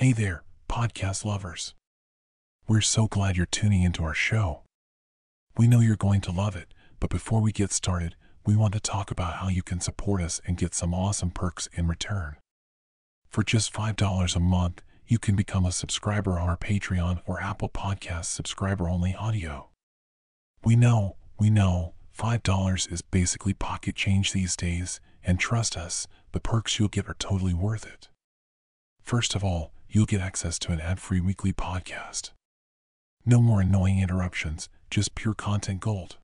Hey there, podcast lovers. We're so glad you're tuning into our show. We know you're going to love it, but before we get started, we want to talk about how you can support us and get some awesome perks in return. For just $5 a month, you can become a subscriber on our Patreon or Apple Podcast subscriber only audio. We know, we know, $5 is basically pocket change these days, and trust us, the perks you'll get are totally worth it. First of all, you'll get access to an ad free weekly podcast. No more annoying interruptions, just pure content gold.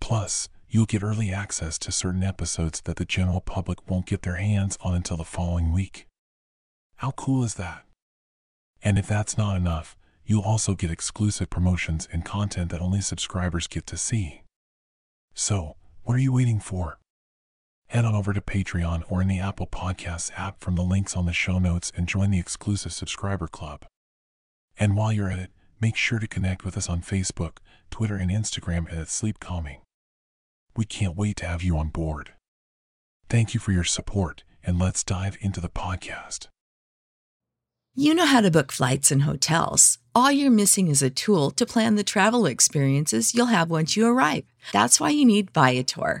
Plus, you'll get early access to certain episodes that the general public won't get their hands on until the following week. How cool is that? And if that's not enough, you'll also get exclusive promotions and content that only subscribers get to see. So, what are you waiting for? Head on over to Patreon or in the Apple Podcasts app from the links on the show notes and join the exclusive subscriber club. And while you're at it, make sure to connect with us on Facebook, Twitter, and Instagram at Sleep Calming. We can't wait to have you on board. Thank you for your support, and let's dive into the podcast. You know how to book flights and hotels. All you're missing is a tool to plan the travel experiences you'll have once you arrive. That's why you need Viator.